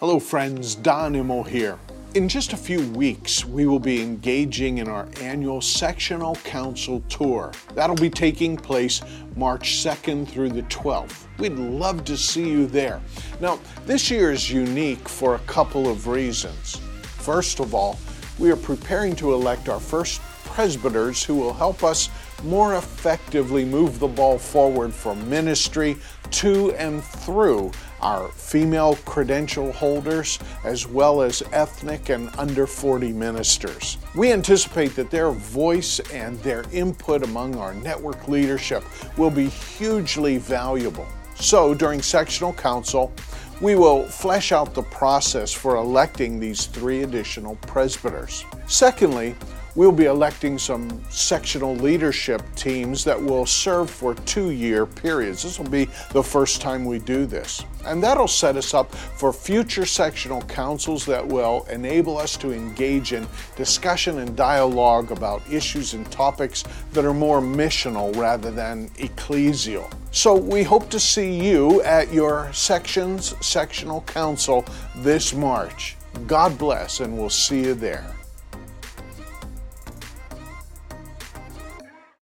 Hello, friends. Don Immel here. In just a few weeks, we will be engaging in our annual Sectional Council Tour. That'll be taking place March 2nd through the 12th. We'd love to see you there. Now, this year is unique for a couple of reasons. First of all, we are preparing to elect our first presbyters who will help us more effectively move the ball forward for ministry to and through our female credential holders as well as ethnic and under 40 ministers. We anticipate that their voice and their input among our network leadership will be hugely valuable. So during sectional council, we will flesh out the process for electing these three additional presbyters. Secondly, we'll be electing some sectional leadership teams that will serve for two year periods. This will be the first time we do this. And that'll set us up for future sectional councils that will enable us to engage in discussion and dialogue about issues and topics that are more missional rather than ecclesial. So we hope to see you at your section's sectional council this March. God bless, and we'll see you there.